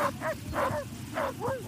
Oh, my God.